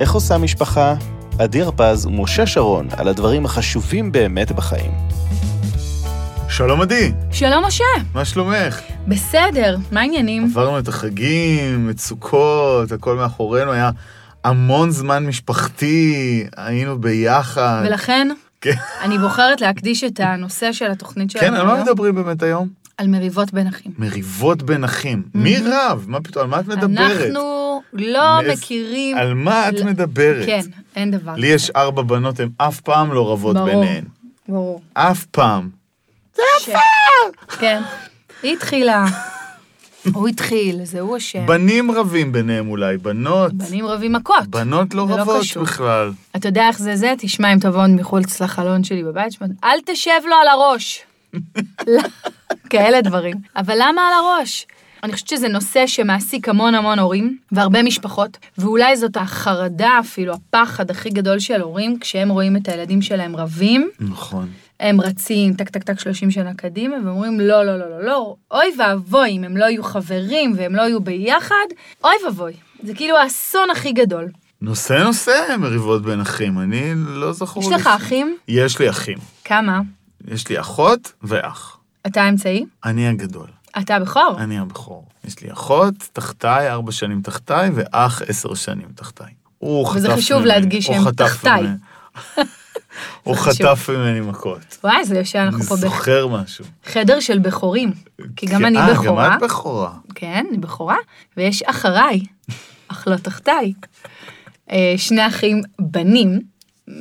איך עושה משפחה? עדי הרפז ומשה שרון על הדברים החשובים באמת בחיים. שלום עדי, שלום משה, מה שלומך? בסדר, מה העניינים? עברנו את החגים, את סוכות, הכל מאחורינו, היה המון זמן משפחתי, היינו ביחד. ולכן, כן. אני בוחרת להקדיש את הנושא של התוכנית שלנו כן, על מה מדברים באמת היום? על מריבות בין אחים. מריבות בין אחים. מי רב? מה פתאום, על מה את מדברת? אנחנו לא מאיז- מכירים... על מה את לא- מדברת? כן, אין דבר. לי יש ארבע בנות, הן אף פעם לא רבות ברור. ביניהן. ברור. אף פעם. ש- כן. היא התחילה. הוא התחיל, זה הוא אשם. בנים רבים ביניהם אולי, בנות. בנים רבים מכות. בנות לא זה לא רבות קשור. בכלל. אתה יודע איך זה זה? תשמע, אם תבוא מחוץ לחלון שלי בבית, שמע, אל תשב לו על הראש. כאלה דברים. אבל למה על הראש? אני חושבת שזה נושא שמעסיק המון המון הורים, והרבה משפחות, ואולי זאת החרדה אפילו, הפחד הכי גדול של הורים, כשהם רואים את הילדים שלהם רבים, נכון. הם רצים טק טק טק 30 שנה קדימה, ואומרים לא, לא, לא, לא, לא, אוי ואבוי אם הם לא יהיו חברים והם לא יהיו ביחד, אוי ואבוי. זה כאילו האסון הכי גדול. נושא נושא מריבות בין אחים, אני לא זכור יש. לך אחים? יש לי אחים. כמה? יש לי אחות ואח. אתה האמצעי? אני הגדול. אתה הבכור? אני הבכור. יש לי אחות תחתיי, ארבע שנים תחתיי, ואח עשר שנים תחתיי. הוא חטף וזה חשוב ממני. להדגיש שהם תחתיי. ממני. הוא. חטף ממני מכות. וואי, זה ישר, אנחנו אני פה זוכר משהו. בחדר של בכורים. כי גם כן, אני אה, בכורה. גם את בכורה. כן, אני בכורה, ויש אחריי, אך לא תחתיי. אה, שני אחים בנים,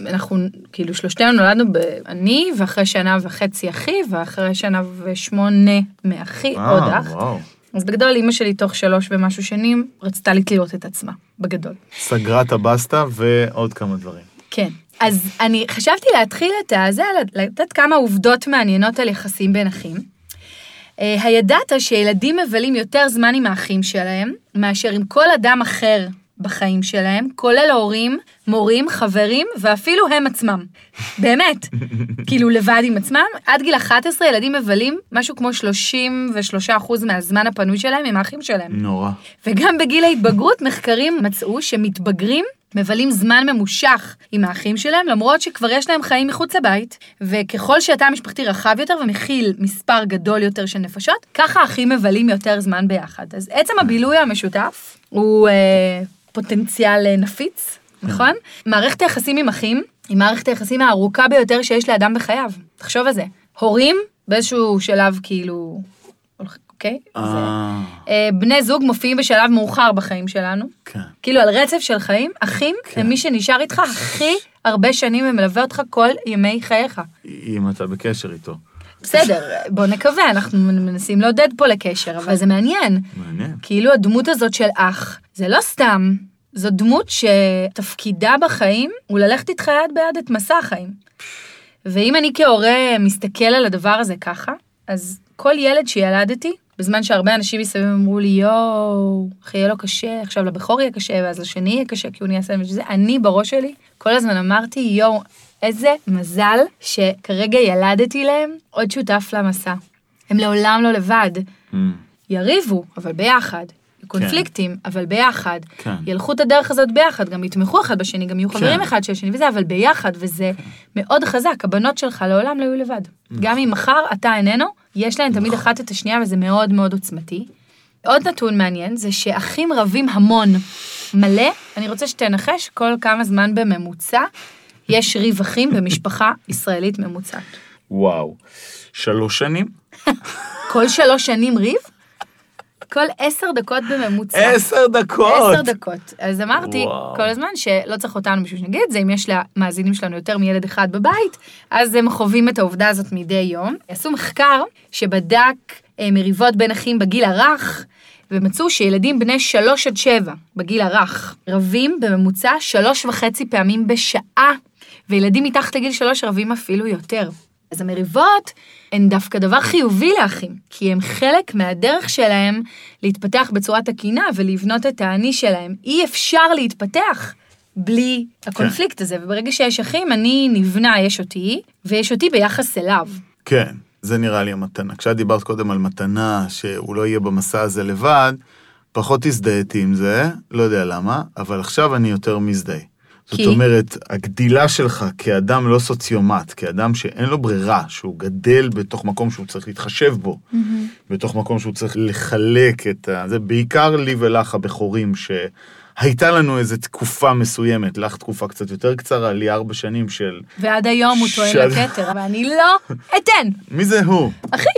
אנחנו, כאילו שלושתנו נולדנו, ב... אני, ואחרי שנה וחצי אחי, ואחרי שנה ושמונה מאחי, אה, עוד אח. וואו. אז בגדול, אימא שלי תוך שלוש ומשהו שנים, רצתה לתלות את עצמה, בגדול. סגרה את הבסטה ועוד כמה דברים. כן. אז אני חשבתי להתחיל את הזה, לתת כמה עובדות מעניינות על יחסים בין אחים. אה, הידעת שילדים מבלים יותר זמן עם האחים שלהם, מאשר עם כל אדם אחר בחיים שלהם, כולל הורים, מורים, חברים, ואפילו הם עצמם. באמת. כאילו לבד עם עצמם. עד גיל 11 ילדים מבלים משהו כמו 33% מהזמן הפנוי שלהם עם האחים שלהם. נורא. וגם בגיל ההתבגרות מחקרים מצאו שמתבגרים מבלים זמן ממושך עם האחים שלהם, למרות שכבר יש להם חיים מחוץ לבית, וככל שהתא המשפחתי רחב יותר ומכיל מספר גדול יותר של נפשות, ככה האחים מבלים יותר זמן ביחד. אז עצם הבילוי המשותף הוא אה, פוטנציאל אה, נפיץ, נכון? מערכת היחסים עם אחים היא מערכת היחסים הארוכה ביותר שיש לאדם בחייו. תחשוב על זה. הורים, באיזשהו שלב כאילו... אוקיי? זה- אה, אה, בני זוג מופיעים בשלב מאוחר בחיים שלנו. כן. כאילו על רצף של חיים, אחים כן. הם מי שנשאר איתך הכי הרבה שנים ומלווה אותך כל ימי חייך. אם אתה בקשר איתו. בסדר, בוא נקווה, אנחנו מנסים לעודד פה לקשר, אבל זה מעניין. מעניין. כאילו הדמות הזאת של אח, זה לא סתם, זו דמות שתפקידה בחיים הוא ללכת איתך יד ביד את מסע החיים. ואם אני כהורה מסתכל על הדבר הזה ככה, אז כל ילד שילדתי, בזמן שהרבה אנשים מסביב אמרו לי, יואו, איך יהיה לו קשה, עכשיו לבכור יהיה קשה, ואז לשני יהיה קשה, כי הוא נהיה סנדוויץ' וזה, אני בראש שלי, כל הזמן אמרתי, יואו, איזה מזל שכרגע ילדתי להם עוד שותף למסע. הם לעולם לא לבד. Mm, יריבו, אבל ביחד. קונפליקטים, אבל ביחד. כן. ילכו את הדרך הזאת ביחד, גם יתמכו אחד בשני, גם יהיו כן. חברים אחד של השני וזה, אבל ביחד, וזה מאוד חזק. הבנות שלך לעולם לא יהיו לבד. גם אם מחר אתה איננו, יש להן תמיד אחת את השנייה, וזה מאוד מאוד עוצמתי. עוד נתון מעניין זה שאחים רבים המון מלא, אני רוצה שתנחש כל כמה זמן בממוצע יש ריב אחים במשפחה ישראלית ממוצעת. וואו. שלוש שנים? כל שלוש שנים ריב? כל עשר דקות בממוצע. עשר דקות! עשר דקות. אז אמרתי וואו. כל הזמן שלא צריך אותנו בשביל שנגיד את זה, אם יש למאזינים שלנו יותר מילד אחד בבית, אז הם חווים את העובדה הזאת מדי יום. עשו מחקר שבדק אה, מריבות בין אחים בגיל הרך, ומצאו שילדים בני שלוש עד שבע בגיל הרך רבים בממוצע שלוש וחצי פעמים בשעה, וילדים מתחת לגיל שלוש רבים אפילו יותר. אז המריבות הן דווקא דבר חיובי לאחים, כי הם חלק מהדרך שלהם להתפתח בצורה תקינה ולבנות את האני שלהם. אי אפשר להתפתח בלי הקונפליקט הזה, וברגע שיש אחים, אני נבנה, יש אותי, ויש אותי ביחס אליו. כן, זה נראה לי המתנה. כשאת דיברת קודם על מתנה, שהוא לא יהיה במסע הזה לבד, פחות הזדהיתי עם זה, לא יודע למה, אבל עכשיו אני יותר מזדהה. זאת כי? אומרת, הגדילה שלך כאדם לא סוציומט, כאדם שאין לו ברירה, שהוא גדל בתוך מקום שהוא צריך להתחשב בו, בתוך מקום שהוא צריך לחלק את ה... זה בעיקר לי ולך הבכורים, שהייתה לנו איזו תקופה מסוימת, לך תקופה קצת יותר קצרה, לי ארבע שנים של... ועד היום הוא טוען של- לכתר, ואני לא אתן. מי זה הוא? אחי,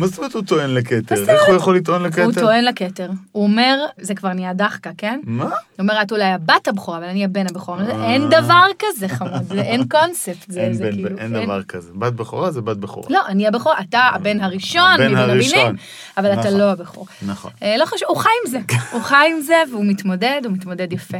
מה זאת אומרת הוא טוען לכתר? איך הוא יכול לטעון לכתר? הוא טוען לכתר. הוא אומר, זה כבר נהיה דחקה, כן? מה? הוא אומר, את אולי הבת הבכורה, אבל אני הבן הבכור. אה. אין דבר כזה, חמוד, אין קונספט. אין כאילו, אין דבר כזה. בת בכורה זה בת בכורה. לא, אני הבכור, אתה הבן הראשון הבן מבין הראשון. אבל אתה נכון. לא הבכור. נכון. אה, לא חשוב, הוא חי עם זה. הוא חי עם זה, והוא מתמודד, הוא מתמודד יפה.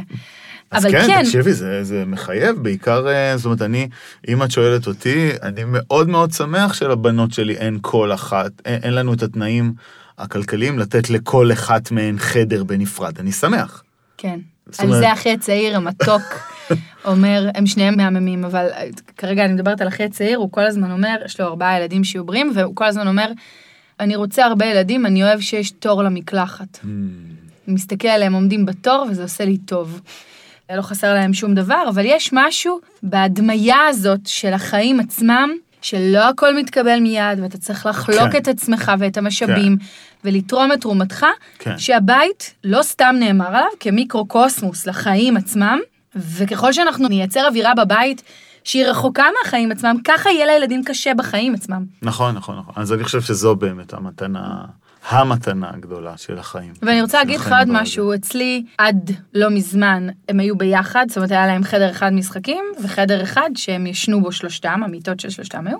אז אבל כן, כן, תקשיבי, זה, זה מחייב, בעיקר, אה, זאת אומרת, אני, אם את שואלת אותי, אני מאוד מאוד שמח שלבנות שלי אין כל אחת, אין, אין לנו את התנאים הכלכליים לתת לכל אחת מהן חדר בנפרד. אני שמח. כן. על אומרת- זה אחי הצעיר, המתוק, אומר, הם שניהם מהממים, אבל אה, כרגע אני מדברת על אחי הצעיר, הוא כל הזמן אומר, יש לו ארבעה ילדים שיהיו בריאים, והוא כל הזמן אומר, אני רוצה הרבה ילדים, אני אוהב שיש תור למקלחת. אני מסתכל עליהם עומדים בתור, וזה עושה לי טוב. לא חסר להם שום דבר, אבל יש משהו בהדמיה הזאת של החיים עצמם, שלא הכל מתקבל מיד, ואתה צריך לחלוק כן. את עצמך ואת המשאבים, ולתרום את תרומתך, כן. שהבית לא סתם נאמר עליו כמיקרוקוסמוס לחיים עצמם, וככל שאנחנו נייצר אווירה בבית שהיא רחוקה מהחיים עצמם, ככה יהיה לילדים קשה בחיים עצמם. נכון, נכון, נכון. אז אני חושב שזו באמת המתנה, המתנה הגדולה של החיים. ואני רוצה להגיד לך עוד. משהו, אצלי עד לא מזמן הם היו ביחד, זאת אומרת היה להם חדר אחד משחקים וחדר אחד שהם ישנו בו שלושתם, המיטות של שלושתם היו,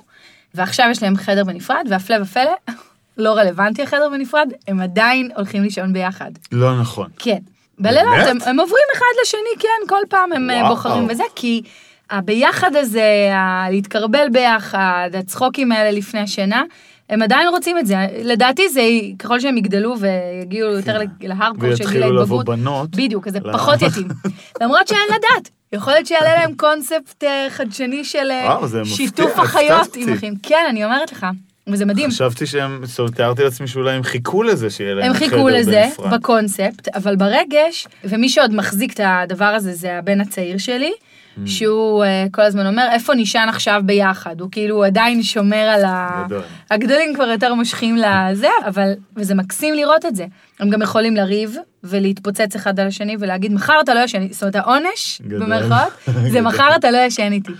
ועכשיו יש להם חדר בנפרד, והפלא ופלא, לא רלוונטי החדר בנפרד, הם עדיין הולכים לישון ביחד. לא נכון. כן. בלילות? הם, הם עוברים אחד לשני, כן, כל פעם הם וואו. וואו. בוחרים וזה, כי הביחד הזה, להתקרבל ביחד, הצחוקים האלה לפני השינה, הם עדיין רוצים את זה. לדעתי זה, ככל שהם יגדלו ויגיעו יותר להארדקור של גיל ויתחילו לבוא ההתבגרות, בנות. בדיוק, אז זה לא. פחות יתאים. למרות שאין לדעת, יכול להיות שיעלה להם קונספט אה, חדשני של אה, זה שיתוף אחיות. עם אחים. כן, אני אומרת לך, וזה מדהים. חשבתי שהם, זאת אומרת, תיארתי לעצמי שאולי הם חיכו לזה שיהיה להם הם חדר חיכו לזה בנפרד. בקונספט, אבל ברגש, ומי שעוד מחזיק את הדבר הזה זה הבן הצעיר שלי. שהוא uh, כל הזמן אומר, איפה נישן עכשיו ביחד? הוא כאילו עדיין שומר על ה... גדול. הגדולים כבר יותר מושכים לזה, אבל, וזה מקסים לראות את זה. הם גם יכולים לריב ולהתפוצץ אחד על השני ולהגיד, מחר אתה לא ישן איתי, זאת אומרת, העונש, גדול. במרכאות, זה. מחר אתה לא ישן איתי.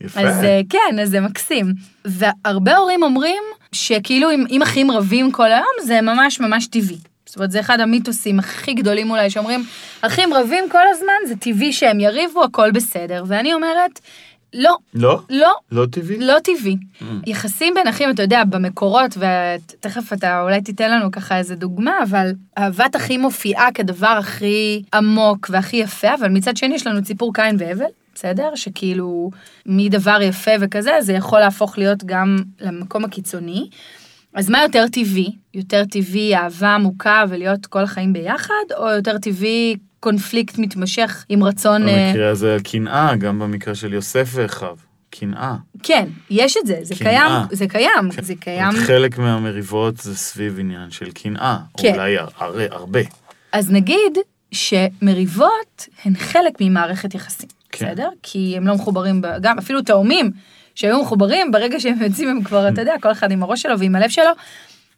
יפה. אז אה, כן, אז זה מקסים. והרבה הורים אומרים שכאילו אם, אם אחים רבים כל היום, זה ממש ממש טבעי. זאת אומרת, זה אחד המיתוסים הכי גדולים אולי, שאומרים, אחים רבים כל הזמן, זה טבעי שהם יריבו, הכל בסדר. ואני אומרת, לא, לא? לא, לא טבעי? לא טבעי. יחסים בין אחים, אתה יודע, במקורות, ותכף אתה אולי תיתן לנו ככה איזה דוגמה, אבל אהבת אחים מופיעה כדבר הכי עמוק והכי יפה, אבל מצד שני יש לנו את סיפור קין והבל, בסדר? שכאילו מדבר יפה וכזה, זה יכול להפוך להיות גם למקום הקיצוני. אז מה יותר טבעי? יותר טבעי אהבה עמוקה ולהיות כל החיים ביחד, או יותר טבעי קונפליקט מתמשך עם רצון... אה, במקרה הזה קנאה, גם במקרה של יוסף ואחיו. קנאה. כן, יש את זה, זה קנאה. קיים, זה קיים, זה זאת קיים. חלק מהמריבות זה סביב עניין של קנאה. כן. אולי הר- הרבה. אז נגיד שמריבות הן חלק ממערכת יחסים, כן. בסדר? כי הם לא מחוברים, גם אפילו תאומים שהיו מחוברים, ברגע שהם יוצאים הם כבר, אתה יודע, כל אחד עם הראש שלו ועם הלב שלו,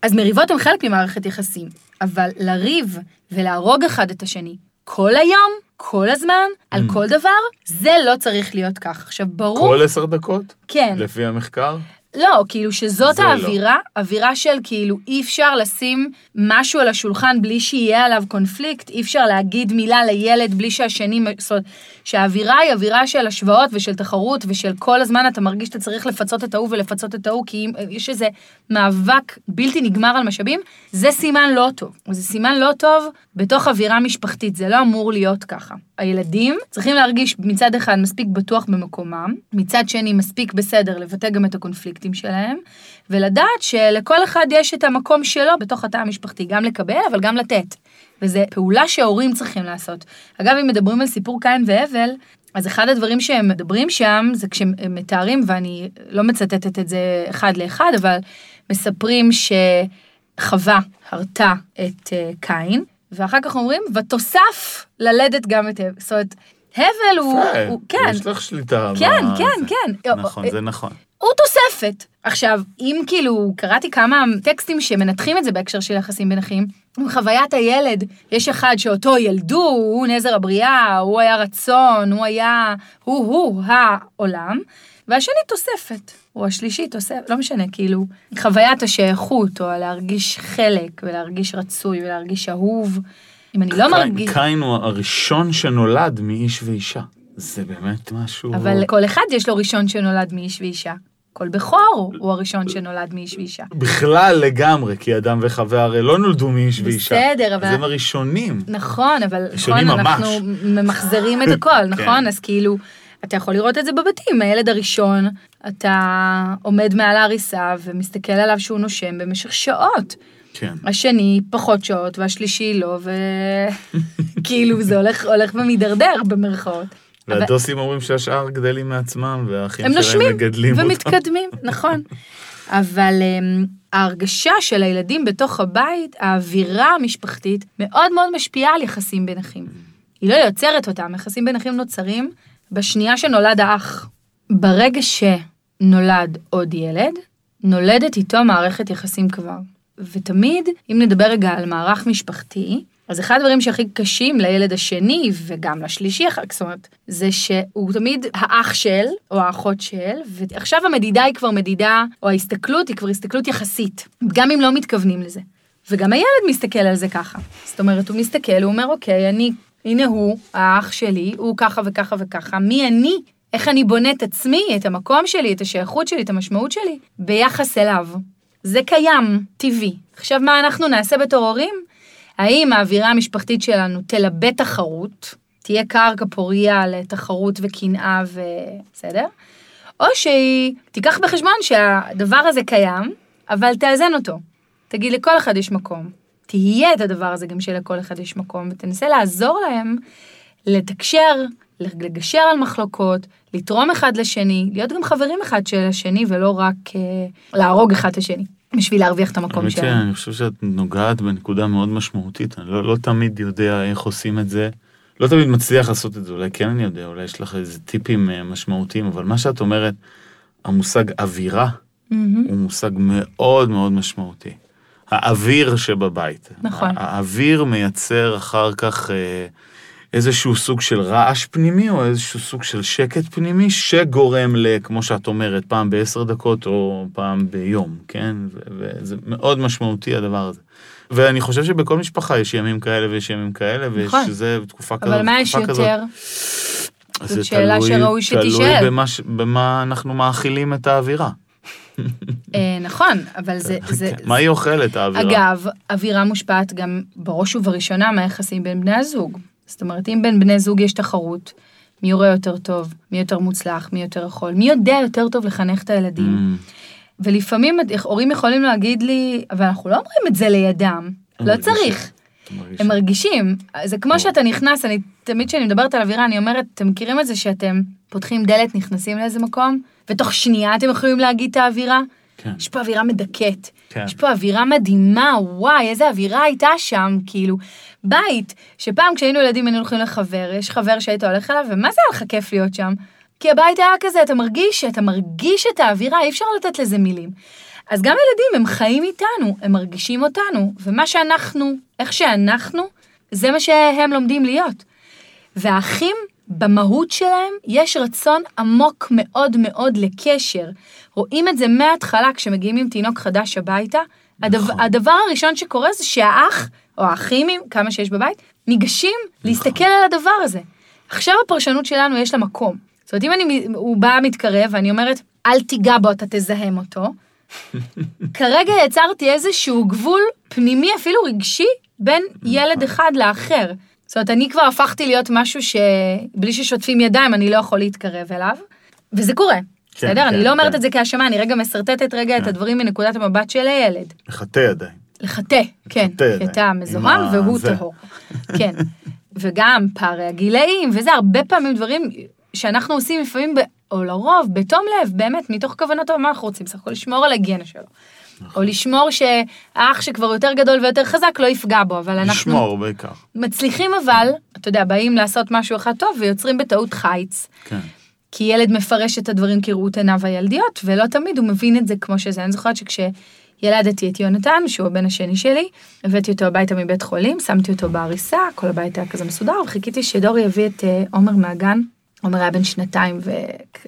אז מריבות הן חלק ממערכת יחסים. אבל לריב ולהרוג אחד את השני כל היום, כל הזמן, על כל דבר, זה לא צריך להיות כך. עכשיו, ברור, כל עשר דקות? כן, לפי המחקר? לא, כאילו שזאת לא. האווירה, אווירה של כאילו אי אפשר לשים משהו על השולחן בלי שיהיה עליו קונפליקט, אי אפשר להגיד מילה לילד בלי שהשני, זאת אומרת, שהאווירה היא אווירה של השוואות ושל תחרות ושל כל הזמן אתה מרגיש שאתה צריך לפצות את ההוא ולפצות את ההוא, כי אם יש איזה מאבק בלתי נגמר על משאבים, זה סימן לא טוב. זה סימן לא טוב בתוך אווירה משפחתית, זה לא אמור להיות ככה. הילדים צריכים להרגיש מצד אחד מספיק בטוח במקומם, מצד שני מספיק בסדר לבטא גם את הקונפליקטים שלהם, ולדעת שלכל אחד יש את המקום שלו בתוך התא המשפחתי, גם לקבל אבל גם לתת. וזו פעולה שההורים צריכים לעשות. אגב, אם מדברים על סיפור קין והבל, אז אחד הדברים שהם מדברים שם, זה כשהם מתארים, ואני לא מצטטת את זה אחד לאחד, אבל מספרים שחווה הרתה את אה, קין, ואחר כך אומרים, ותוסף ללדת גם את. זאת אומרת, הבל הוא, הוא כן, יש לך שליטה. כן. כן, כן. נכון, זה נכון. הוא תוספת. עכשיו, אם כאילו, קראתי כמה טקסטים שמנתחים את זה בהקשר של יחסים בין אחים, חוויית הילד, יש אחד שאותו ילדו, הוא נזר הבריאה, הוא היה רצון, הוא היה, הוא-הוא העולם, והשני תוספת, או השלישי תוספת, לא משנה, כאילו, חוויית השייכות, או להרגיש חלק, ולהרגיש רצוי, ולהרגיש אהוב. אם אני לא מרגיש... קין הוא הראשון שנולד מאיש ואישה. זה באמת משהו... אבל כל אחד יש לו ראשון שנולד מאיש ואישה. כל בכור הוא הראשון שנולד מאיש ואישה. בכלל לגמרי, כי אדם וחווה הרי לא נולדו מאיש ואישה. בסדר, אבל- אז הם הראשונים. נכון, אבל נכון, ראשונים ממש. אנחנו ממחזרים את הכל, נכון? אז כאילו, אתה יכול לראות את זה בבתים, הילד הראשון, אתה עומד מעל ההריסה ומסתכל עליו שהוא נושם במשך שעות. כן. השני פחות שעות והשלישי לא, וכאילו זה הולך, הולך ומידרדר במרכאות. אבל- והדוסים אומרים שהשאר גדלים מעצמם, והאחים הם שלהם נושמים מגדלים אותם. ומתקדמים, נכון. אבל um, ההרגשה של הילדים בתוך הבית, האווירה המשפחתית, מאוד מאוד משפיעה על יחסים בין אחים. היא לא יוצרת אותם, יחסים בין אחים נוצרים בשנייה שנולד האח. ברגע שנולד עוד ילד, נולדת איתו מערכת יחסים כבר. ותמיד, אם נדבר רגע על מערך משפחתי, אז אחד הדברים שהכי קשים לילד השני וגם לשלישי אחר כך, זאת אומרת, זה שהוא תמיד האח של, או האחות של, ועכשיו המדידה היא כבר מדידה, או ההסתכלות היא כבר הסתכלות יחסית, גם אם לא מתכוונים לזה. וגם הילד מסתכל על זה ככה. זאת אומרת, הוא מסתכל, הוא אומר, אוקיי, אני, הנה הוא, האח שלי, הוא ככה וככה וככה, מי אני? איך אני בונה את עצמי, את המקום שלי, את השייכות שלי, את המשמעות שלי, ביחס אליו. זה קיים, טבעי. עכשיו, מה אנחנו נעשה בתור הורים? האם האווירה המשפחתית שלנו תלבה תחרות, תהיה קרקע פוריה לתחרות וקנאה ובסדר? או שהיא תיקח בחשבון שהדבר הזה קיים, אבל תאזן אותו. תגיד, לכל אחד יש מקום. תהיה את הדבר הזה גם שלכל אחד יש מקום, ותנסה לעזור להם לתקשר, לגשר על מחלוקות, לתרום אחד לשני, להיות גם חברים אחד של השני, ולא רק אה, להרוג אחד את השני, בשביל להרוויח את המקום שלנו. שאני חושב שאת נוגעת בנקודה מאוד משמעותית, אני לא, לא תמיד יודע איך עושים את זה. לא תמיד מצליח לעשות את זה, אולי כן אני יודע, אולי יש לך איזה טיפים אה, משמעותיים, אבל מה שאת אומרת, המושג אווירה מהמם. הוא מושג מאוד מאוד משמעותי. האוויר שבבית. נכון. האוויר מייצר אחר כך אה, איזשהו סוג של רעש פנימי, או איזשהו סוג של שקט פנימי, שגורם ל, כמו שאת אומרת, פעם בעשר דקות או פעם ביום, כן? וזה מאוד משמעותי הדבר הזה. ואני חושב שבכל משפחה יש ימים כאלה ויש ימים כאלה, נכון. ושזה תקופה כזאת, אבל מה יש כזאת. יותר? אז זאת זה שאלה תלוי- שראוי תלוי שתישאל. במה, ש- במה אנחנו מאכילים את האווירה. אה, נכון, אבל זה... זה מה היא אוכלת, האווירה? אגב, אווירה מושפעת גם בראש ובראשונה מהיחסים בין בני הזוג. זאת אומרת, אם בין בני זוג יש תחרות, מי יורה יותר טוב, מי יותר מוצלח, מי יותר יכול, מי יודע יותר טוב לחנך את הילדים. Mm, ולפעמים הורים יכולים להגיד לי, אבל אנחנו לא אומרים את זה לידם, לא מרגישים. צריך. אתה מרגיש הם מרגישים. זה כמו. שאתה נכנס, אני תמיד כשאני מדברת על אווירה, אני אומרת, אתם מכירים את זה שאתם פותחים דלת, נכנסים לאיזה מקום, ותוך שנייה אתם יכולים להגיד את האווירה? כן. יש פה אווירה מדכאת. כן. יש פה אווירה מדהימה, וואי, איזה אווירה הייתה שם, כאילו. בית, שפעם כשהיינו ילדים היינו הולכים לחבר, יש חבר שהיית הולך אליו, ומה זה היה לך כיף להיות שם? כי הבית היה כזה, אתה מרגיש, אתה מרגיש את האווירה, אי אפשר לתת לזה מילים. אז גם ילדים, הם חיים איתנו, הם מרגישים אותנו, ומה שאנחנו, איך שאנחנו, זה מה שהם לומדים להיות. והאחים, במהות שלהם, יש רצון עמוק מאוד מאוד לקשר. רואים את זה מההתחלה כשמגיעים עם תינוק חדש הביתה. נכון. הדבר הראשון שקורה זה שהאח, או האחים, כמה שיש בבית, ניגשים להסתכל על הדבר הזה. עכשיו הפרשנות שלנו יש לה מקום. זאת אומרת, אם אני, הוא בא מתקרב ואני אומרת, אל תיגע בו, אתה תזהם אותו, כרגע יצרתי איזשהו גבול פנימי, אפילו רגשי, בין ילד אחד לאחר. זאת אומרת, אני כבר הפכתי להיות משהו שבלי ששוטפים ידיים אני לא יכול להתקרב אליו, וזה קורה. כן, בסדר? כן, אני לא אומרת כן. את זה כהאשמה, אני רגע משרטטת רגע את כן. הדברים מנקודת המבט של הילד. לחטא, כן, לחטא עדיין. כי אתה מזוהם והוא זה. טהור. כן. וגם פערי הגילאים, וזה הרבה פעמים דברים שאנחנו עושים לפעמים, או לרוב, בתום לב, באמת, מתוך כוונות טובה, מה אנחנו רוצים? בסך הכל לשמור על ההיגיינה שלו. או לשמור שהאח שכבר יותר גדול ויותר חזק לא יפגע בו, אבל אנחנו לשמור בעיקר. מצליחים אבל, אתה יודע, באים לעשות משהו אחד טוב ויוצרים בטעות חיץ. כן. כי ילד מפרש את הדברים כראות עיניו הילדיות, ולא תמיד הוא מבין את זה כמו שזה. אני זוכרת שכשילדתי את יונתן, שהוא הבן השני שלי, הבאתי אותו הביתה מבית חולים, שמתי אותו בעריסה, כל הבית היה כזה מסודר, וחיכיתי שדורי יביא את אה, עומר מהגן. עומר היה בן שנתיים ו...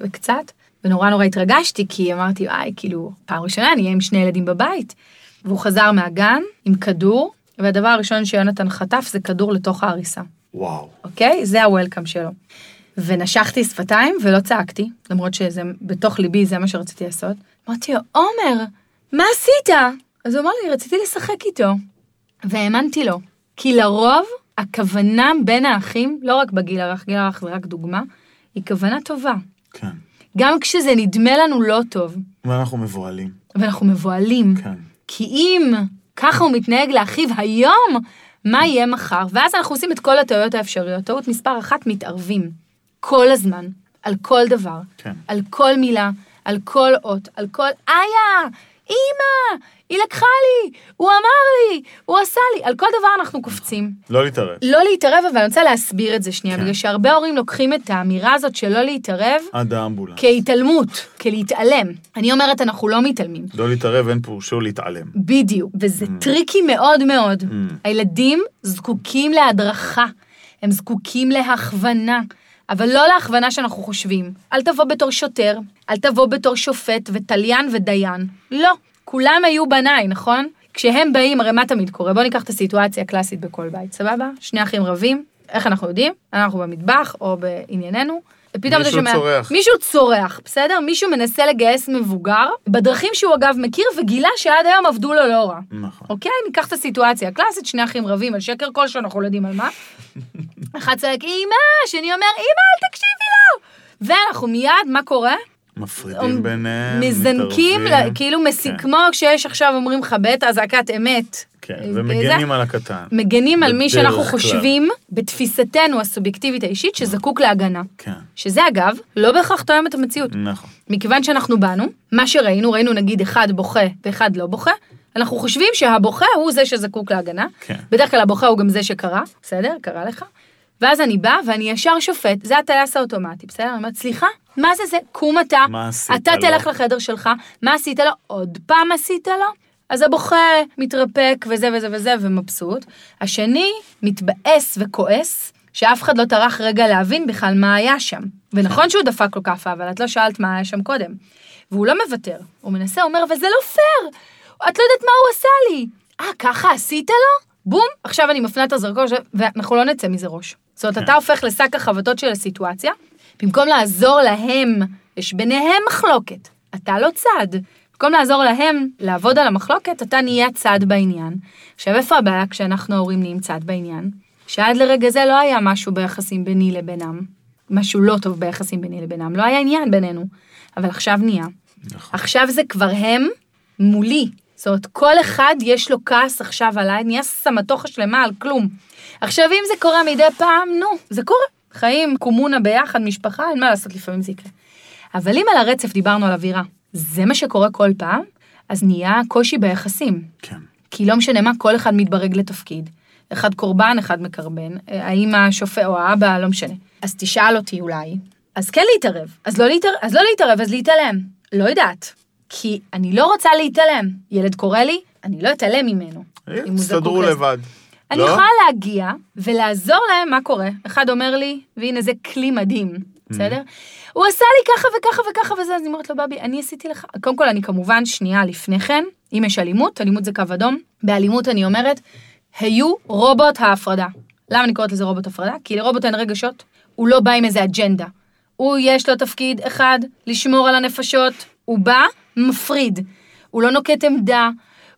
וקצת, ונורא נורא התרגשתי, כי אמרתי, איי, כאילו, פעם ראשונה אני אהיה עם שני ילדים בבית. והוא חזר מהגן עם כדור, והדבר הראשון שיונתן חטף זה כדור לתוך העריסה. וואו. אוקיי? זה הוולקאם שלו. ונשכתי שפתיים ולא צעקתי, למרות שזה בתוך ליבי זה מה שרציתי לעשות. אמרתי לו, עומר, מה עשית? אז הוא אמר לי, רציתי לשחק איתו. והאמנתי לו, כי לרוב הכוונה בין האחים, לא רק בגיל הרך, גיל הרך זה רק דוגמה, היא כוונה טובה. כן. גם כשזה נדמה לנו לא טוב, ואנחנו מבוהלים. ואנחנו מבוהלים. כן. כי אם ככה הוא מתנהג לאחיו היום, מה יהיה מחר? ואז אנחנו עושים את כל הטעויות האפשריות. טעות מספר אחת, מתערבים. כל הזמן. על כל דבר. כן. על כל מילה. על כל אות. על כל... איה! אמא! היא לקחה לי! הוא אמר לי! הוא עשה לי! על כל דבר אנחנו קופצים. לא להתערב. לא להתערב, אבל אני רוצה להסביר את זה שנייה, כן. בגלל שהרבה הורים לוקחים את האמירה הזאת של לא להתערב עד האמבולנס. כהתעלמות, כלהתעלם. אני אומרת, אנחנו לא מתעלמים. לא להתערב, אין פירושו להתעלם. בדיוק, וזה tricky מאוד מאוד. Mm. הילדים זקוקים להדרכה, הם זקוקים להכוונה, אבל לא להכוונה שאנחנו חושבים. אל תבוא בתור שוטר, אל תבוא בתור שופט ותליין ודיין. לא, כולם היו בניי, נכון? כשהם באים, הרי מה תמיד קורה? בואו ניקח את הסיטואציה הקלאסית בכל בית, סבבה? שני אחים רבים, איך אנחנו יודעים? אנחנו במטבח או בענייננו. ופתאום אתה מישהו שומע, צורח. מישהו צורח, בסדר? מישהו מנסה לגייס מבוגר, בדרכים שהוא אגב מכיר וגילה שעד היום עבדו לו לא רע. נכון. אוקיי? ניקח את הסיטואציה הקלאסית, שני אחים רבים על שקר כלשהו, אנחנו לא יודעים על מה. אחד צועק, אמא, שני אומר, אמא, אל תקשיבי לו! ואנחנו מיד, מה קורה? מפרידים ביניהם, מזנקים, מתערבים. ל- כאילו מס... כן. כמו כשיש עכשיו אומרים לך בית אזעקת אמת. כן, אה, זה- ומגנים על הקטן. מגנים על מי שאנחנו כלל. חושבים, בתפיסתנו הסובייקטיבית האישית, שזקוק להגנה. כן, שזה אגב, לא בהכרח תואם את המציאות. נכון. מכיוון שאנחנו באנו, מה שראינו, ראינו נגיד אחד בוכה ואחד לא בוכה, אנחנו חושבים שהבוכה הוא זה שזקוק להגנה. כן. בדרך כלל הבוכה הוא גם זה שקרה, בסדר? קרה לך. ואז אני באה ואני ישר שופט, זה הטייס האוטומטי, בסדר? אני אומרת, סליחה, מה זה זה? קום אתה, אתה לו?" תלך לחדר שלך, מה עשית לו? עוד פעם עשית לו? אז הבוכה מתרפק וזה וזה וזה ומבסוט. השני מתבאס וכועס, שאף אחד לא טרח רגע להבין בכלל מה היה שם. ונכון שהוא דפק לו כאפה, אבל את לא שאלת מה היה שם קודם. והוא לא מוותר, הוא מנסה, הוא אומר, אבל זה לא פייר, את לא יודעת מה הוא עשה לי. אה, ככה עשית לו? בום, עכשיו אני מפנה את הזרקור, ואנחנו לא נצא מזה ראש. זאת אומרת, כן. אתה הופך לשק החבטות של הסיטואציה, במקום לעזור להם, יש ביניהם מחלוקת, אתה לא צד. במקום לעזור להם לעבוד על המחלוקת, אתה נהיה צד בעניין. עכשיו, איפה הבעיה כשאנחנו ההורים נהיים צד בעניין? שעד לרגע זה לא היה משהו ביחסים ביני לבינם, משהו לא טוב ביחסים ביני לבינם, לא היה עניין בינינו, אבל עכשיו נהיה. נכון. עכשיו זה כבר הם מולי. זאת אומרת, כל אחד יש לו כעס עכשיו עליי, נהיה סמטוחה שלמה על כלום. עכשיו, אם זה קורה מדי פעם, נו, זה קורה. חיים, קומונה ביחד, משפחה, אין מה לעשות, לפעמים זה יקרה. אבל אם על הרצף דיברנו על אווירה, זה מה שקורה כל פעם, אז נהיה קושי ביחסים. כן. כי לא משנה מה, כל אחד מתברג לתפקיד. אחד קורבן, אחד מקרבן, אה, האמא שופט או האבא, לא משנה. אז תשאל אותי אולי, אז כן להתערב. אז לא להתערב, אז לא להתערב, אז להתעלם. לא יודעת. כי אני לא רוצה להתעלם. ילד קורא לי, אני לא אתעלם ממנו. זקוק תסתדרו. לבד. אני לא? יכולה להגיע ולעזור להם, מה קורה? אחד אומר לי, והנה זה כלי מדהים, בסדר? הוא עשה לי ככה וככה וככה וזה, אז אני אומרת לו, בבי, אני עשיתי לך... קודם כל, אני כמובן שנייה לפני כן, אם יש אלימות, אלימות זה קו אדום, באלימות אני אומרת, היו רובוט ההפרדה. למה אני קוראת לזה רובוט הפרדה? כי לרובוט אין רגשות, הוא לא בא עם איזה אג'נדה. הוא יש לו תפקיד אחד, לשמור על הנפשות, הוא בא, מפריד. הוא לא נוקט עמדה,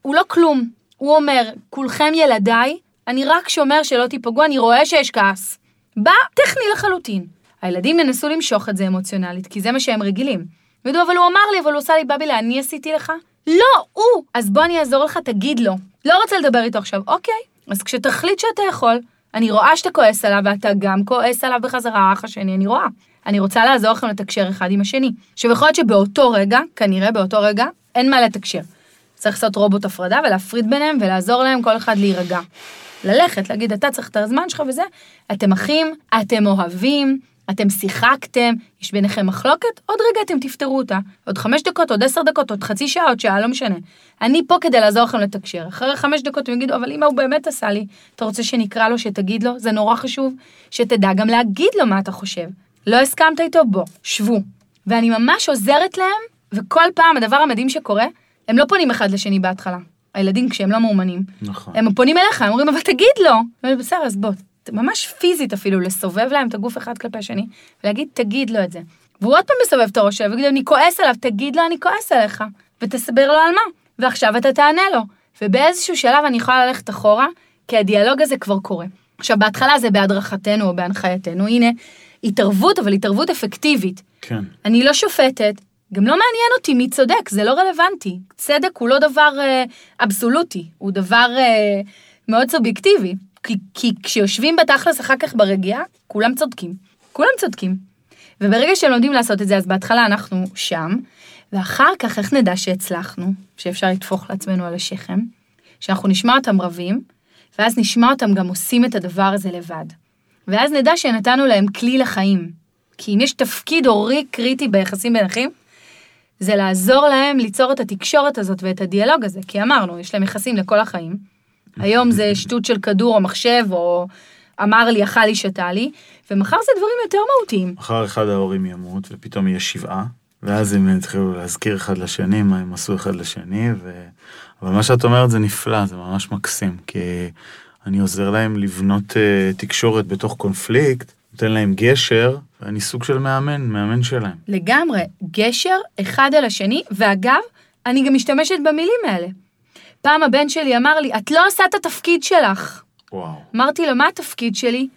הוא לא כלום. הוא אומר, כולכם ילדיי, אני רק שומר שלא תיפגעו, אני רואה שיש כעס. בא, טכני לחלוטין. הילדים ינסו למשוך את זה אמוציונלית, כי זה מה שהם רגילים. וידעו, אבל הוא אמר לי, אבל הוא עשה לי, בבילה, אני עשיתי לך? לא, הוא! אז בוא אני אעזור לך, תגיד לו. לא רוצה לדבר איתו עכשיו, אוקיי. אז כשתחליט שאתה יכול, אני רואה שאתה כועס עליו, ואתה גם כועס עליו בחזרה, האח השני, אני רואה. אני רוצה לעזור לכם לתקשר אחד עם השני. עכשיו, יכול להיות שבאותו רגע, כנראה באותו רגע, אין מה לתקשר. צריך לעשות רובוט הפרדה ולהפריד ביניהם ולעזור להם כל אחד להירגע. ללכת, להגיד, אתה צריך את הזמן שלך וזה, אתם אחים, אתם אוהבים, אתם שיחקתם, יש ביניכם מחלוקת, עוד רגע אתם תפתרו אותה. עוד חמש דקות, עוד עשר דקות, עוד חצי שעה, עוד שעה, לא משנה. אני פה כדי לעזור לכם לתקשר. אחרי חמש דקות הם יגידו, אבל אמא, הוא באמת עשה לי. אתה רוצה שנקרא לו, שתגיד לו? זה נורא חשוב. שתדע גם להגיד לו מה אתה חושב. לא הסכמת איתו? בוא, שבו. ואני ממש עוזרת להם, וכל פעם הדבר המדהים שקורה, הם לא פונים אחד לשני בהתחלה. הילדים כשהם לא מאומנים. נכון. הם פונים אליך, הם אומרים, אבל תגיד לו. בסדר, אז בוא, ממש פיזית אפילו, לסובב להם את הגוף אחד כלפי השני, ולהגיד, תגיד לו את זה. והוא עוד פעם מסובב את הראש שלו, ויגיד, אני כועס עליו, תגיד לו, אני כועס עליך, ותסבר לו על מה, ועכשיו אתה תענה לו. ובאיזשהו שלב אני יכולה ללכת אחורה, כי הדיאלוג הזה כבר קורה. עכשיו, בהתחלה זה בהדרכתנו או בהנחייתנו, הנה, התערבות, אבל התערבות אפקטיבית. כן. אני לא שופטת, גם לא מעניין אותי מי צודק, זה לא רלוונטי. צדק הוא לא דבר אה, אבסולוטי, הוא דבר אה, מאוד סובייקטיבי. כי, כי כשיושבים בתכלס אחר כך ברגיעה, כולם צודקים. כולם צודקים. וברגע שהם לומדים לעשות את זה, אז בהתחלה אנחנו שם, ואחר כך איך נדע שהצלחנו, שאפשר לטפוח לעצמנו על השכם, שאנחנו נשמע אותם רבים, ואז נשמע אותם גם עושים את הדבר הזה לבד. ואז נדע שנתנו להם כלי לחיים. כי אם יש תפקיד הורי קריטי ביחסים בין אחים, זה לעזור להם ליצור את התקשורת הזאת ואת הדיאלוג הזה, כי אמרנו, יש להם יחסים לכל החיים. היום זה שטות של כדור או מחשב, או אמר לי, אכל לי, שתה לי, ומחר זה דברים יותר מהותיים. מחר אחד ההורים ימות, ופתאום יהיה שבעה, ואז הם יתחילו להזכיר אחד לשני מה הם עשו אחד לשני, ו... אבל מה שאת אומרת זה נפלא, זה ממש מקסים, כי אני עוזר להם לבנות uh, תקשורת בתוך קונפליקט, נותן להם גשר, ואני סוג של מאמן, מאמן שלהם. לגמרי, גשר אחד על השני, ואגב, אני גם משתמשת במילים האלה. פעם הבן שלי אמר לי, את לא עושה את התפקיד שלך. וואו. אמרתי לו, מה התפקיד שלי?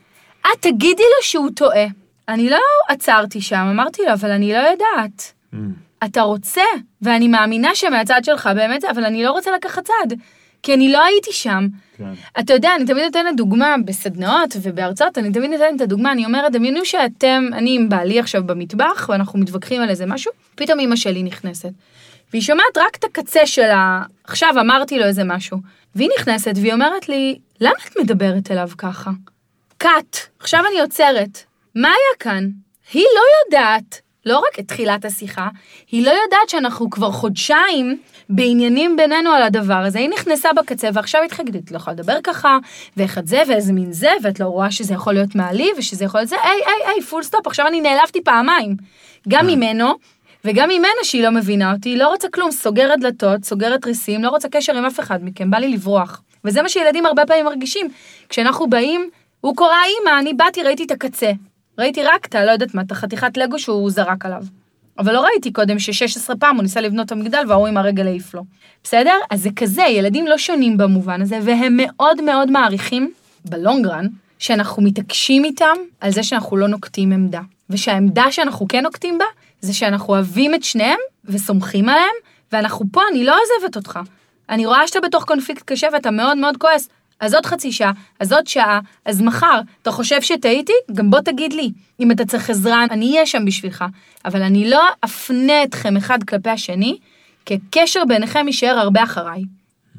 את תגידי לו שהוא טועה. אני לא עצרתי שם, אמרתי לו, אבל אני לא יודעת. Mm. אתה רוצה, ואני מאמינה שמהצד שלך באמת זה, אבל אני לא רוצה לקחת צד, כי אני לא הייתי שם. כן. אתה יודע, אני תמיד נותנת דוגמה בסדנאות ובהרצאות, אני תמיד נותנת את הדוגמה, אני אומרת, דמיינו שאתם, אני עם בעלי עכשיו במטבח, ואנחנו מתווכחים על איזה משהו, פתאום אמא שלי נכנסת. והיא שומעת רק את הקצה של ה... עכשיו אמרתי לו איזה משהו. והיא נכנסת והיא אומרת לי, למה את מדברת אליו ככה? cut, עכשיו אני עוצרת. מה היה כאן? היא לא יודעת, לא רק את תחילת השיחה, היא לא יודעת שאנחנו כבר חודשיים בעניינים בינינו על הדבר הזה. היא נכנסה בקצה ועכשיו היא התחילה, את לא יכולה לדבר ככה, ואיך את זה, ואיזה מין זה, ואת לא רואה שזה יכול להיות מעליב, ושזה יכול להיות זה, היי, היי, היי, full stop, עכשיו אני נעלבתי פעמיים. גם ממנו, וגם ממנה שהיא לא מבינה אותי, היא לא רוצה כלום, סוגרת דלתות, סוגרת תריסים, לא רוצה קשר עם אף אחד מכם, בא לי לברוח. וזה מה שילדים הרבה פעמים מרגישים. כשאנחנו באים, הוא קורא אימא, אני באתי, ראיתי את הקצה. ראיתי רק את ה... לא יודעת מה, את החתיכת לגו שהוא זרק עליו. אבל לא ראיתי קודם ש-16 פעם הוא ניסה לבנות את המגדל וההוא עם הרגל העיף לו. בסדר? אז זה כזה, ילדים לא שונים במובן הזה, והם מאוד מאוד מעריכים, בלונגרן, שאנחנו מתעקשים איתם על זה שאנחנו לא נוקטים עמדה. ושהעמדה שאנחנו כן נוקטים בה, זה שאנחנו אוהבים את שניהם וסומכים עליהם, ואנחנו פה, אני לא עוזבת אותך. אני רואה שאתה בתוך קונפליקט קשה ואתה מאוד מאוד כועס. אז עוד חצי שעה, אז עוד שעה, אז מחר, אתה חושב שטעיתי? גם בוא תגיד לי. אם אתה צריך עזרה, אני אהיה שם בשבילך. אבל אני לא אפנה אתכם אחד כלפי השני, כי הקשר ביניכם יישאר הרבה אחריי.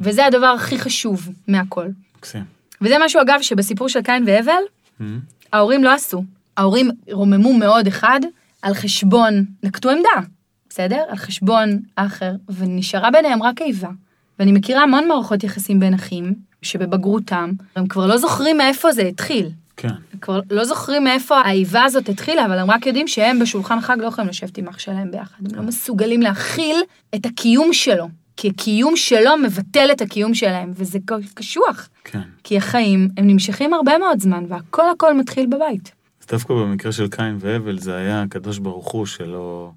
וזה הדבר הכי חשוב מהכל. מקסים. וזה משהו, אגב, שבסיפור של קין והבל, Mm. ההורים לא עשו. ההורים רוממו מאוד אחד על חשבון, נקטו עמדה, בסדר? על חשבון האחר, ונשארה ביניהם רק איבה. ואני מכירה המון מערכות יחסים בין אחים, שבבגרותם, הם כבר לא זוכרים מאיפה זה התחיל. כן. הם כבר לא זוכרים מאיפה האיבה הזאת התחילה, אבל הם רק יודעים שהם בשולחן חג לא יכולים לשבת עם אח שלהם ביחד. הם לא מסוגלים להכיל את הקיום שלו, כי הקיום שלו מבטל את הקיום שלהם, וזה קשוח. כן. כי החיים, הם נמשכים הרבה מאוד זמן, והכל הכל מתחיל בבית. אז דווקא במקרה של קין והבל זה היה הקדוש ברוך הוא שלא...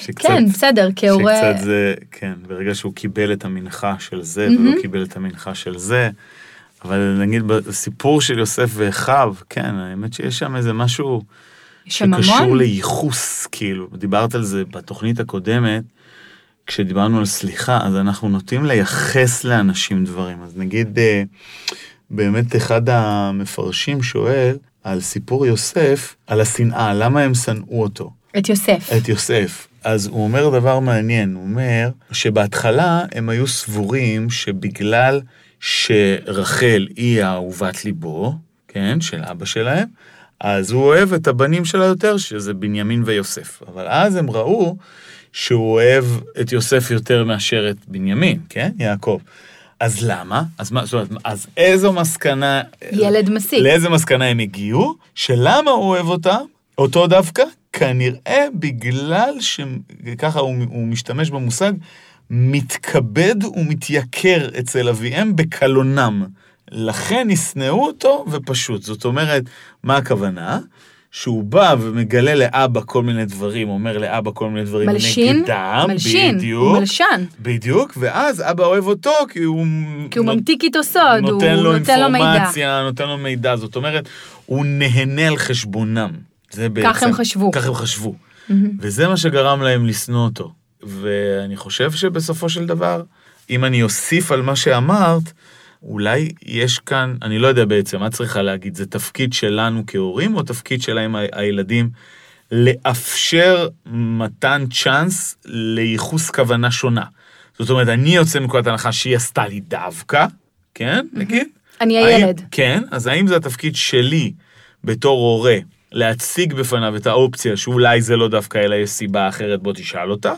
שקצת, כן, בסדר, כהורה... שקצת זה, כן, ברגע שהוא קיבל את המנחה של זה, מהמם. ולא קיבל את המנחה של זה, אבל נגיד בסיפור של יוסף ואחיו, כן, האמת שיש שם איזה משהו שקשור. לייחוס, כאילו, דיברת על זה בתוכנית הקודמת, כשדיברנו על סליחה, אז אנחנו נוטים לייחס לאנשים דברים. אז נגיד, אה, באמת אחד המפרשים שואל על סיפור יוסף, על השנאה, למה הם שנאו אותו, את יוסף. את יוסף. אז הוא אומר דבר מעניין, הוא אומר שבהתחלה הם היו סבורים שבגלל שרחל היא אהובת ליבו, כן, של אבא שלהם, אז הוא אוהב את הבנים שלה יותר, שזה בנימין ויוסף. אבל אז הם ראו שהוא אוהב את יוסף יותר מאשר את בנימין, כן, יעקב. אז למה? אז מה, זאת אומרת, אז איזו מסקנה... ילד מסיק. לאיזה מסקנה הם הגיעו? שלמה הוא אוהב אותה, אותו דווקא? כנראה בגלל שככה הוא, הוא משתמש במושג, מתכבד ומתייקר אצל אביהם בקלונם. לכן ישנאו אותו ופשוט. זאת אומרת, מה הכוונה? שהוא בא ומגלה לאבא כל מיני דברים, אומר לאבא כל מיני דברים מלשין, נגדם, מלשין, בדיוק, הוא מלשן. בדיוק, ואז אבא אוהב אותו כי הוא... כי הוא נות- ממתיק איתו סוד, הוא נותן לו נותן לו מידע. אינפורמציה, נותן לו מידע, זאת אומרת, הוא נהנה על חשבונם. זה בעצם... כך הם חשבו. כך הם חשבו. וזה מה שגרם להם לשנוא אותו. ואני חושב שבסופו של דבר, אם אני אוסיף על מה שאמרת, אולי יש כאן, אני לא יודע בעצם, מה צריכה להגיד? זה תפקיד שלנו כהורים, או תפקיד שלהם הילדים לאפשר מתן צ'אנס לייחוס כוונה שונה? זאת אומרת, אני יוצא מנקודת הנחה שהיא עשתה לי דווקא, כן, נגיד? אני הילד. כן, אז האם זה התפקיד שלי בתור הורה להציג בפניו את האופציה שאולי זה לא דווקא אלא יש סיבה אחרת, בוא תשאל אותה,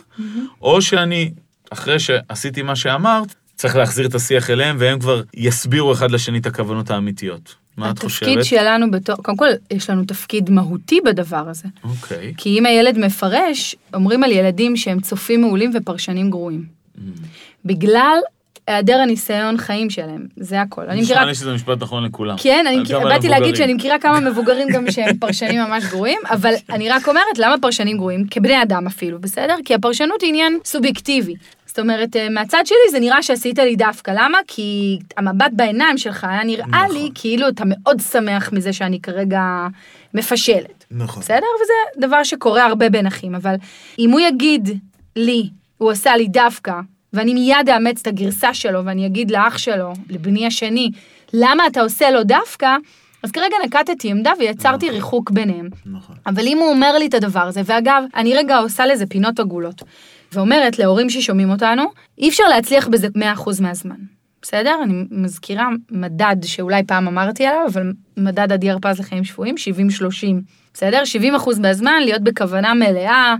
או שאני, אחרי שעשיתי מה שאמרת, צריך להחזיר את השיח אליהם והם כבר יסבירו אחד לשני את הכוונות האמיתיות. מה את חושבת? התפקיד שלנו בתור, קודם כל, יש לנו תפקיד מהותי בדבר הזה. אוקיי. כי אם הילד מפרש, אומרים על ילדים שהם צופים מעולים ופרשנים גרועים. Mm. בגלל היעדר הניסיון חיים שלהם, זה הכל. אני מכירה... נשמע לי שזה משפט נכון לכולם. כן, אני באתי להגיד המבוגרים. שאני מכירה כמה מבוגרים גם שהם פרשנים ממש גרועים, אבל אני רק אומרת למה פרשנים גרועים, כבני אדם אפילו, בסדר? כי הפרשנות היא עניין סובייקטיבי. זאת אומרת, אה, מהצד שלי זה נראה שעשית לי דווקא, למה? כי המבט בעיניים שלך היה נראה נכון. לי כאילו אתה מאוד שמח מזה שאני כרגע מפשלת. נכון. בסדר? וזה דבר שקורה הרבה בין אחים, אבל אם הוא יגיד לי, הוא עשה לי דווקא, ואני מיד אאמץ את הגרסה שלו, ואני אגיד לאח שלו, לבני השני, למה אתה עושה לו דווקא, אז כרגע נקטתי עמדה ויצרתי ריחוק ביניהם. נכון. אבל אם הוא אומר לי את הדבר הזה, ואגב, אני רגע עושה לזה פינות עגולות, ואומרת להורים ששומעים אותנו, אי אפשר להצליח בזה 100% מהזמן. בסדר? אני מזכירה מדד שאולי פעם אמרתי עליו, אבל מדד עדי הרפז לחיים שפויים, 70-30. בסדר? 70% מהזמן להיות בכוונה מלאה, אה,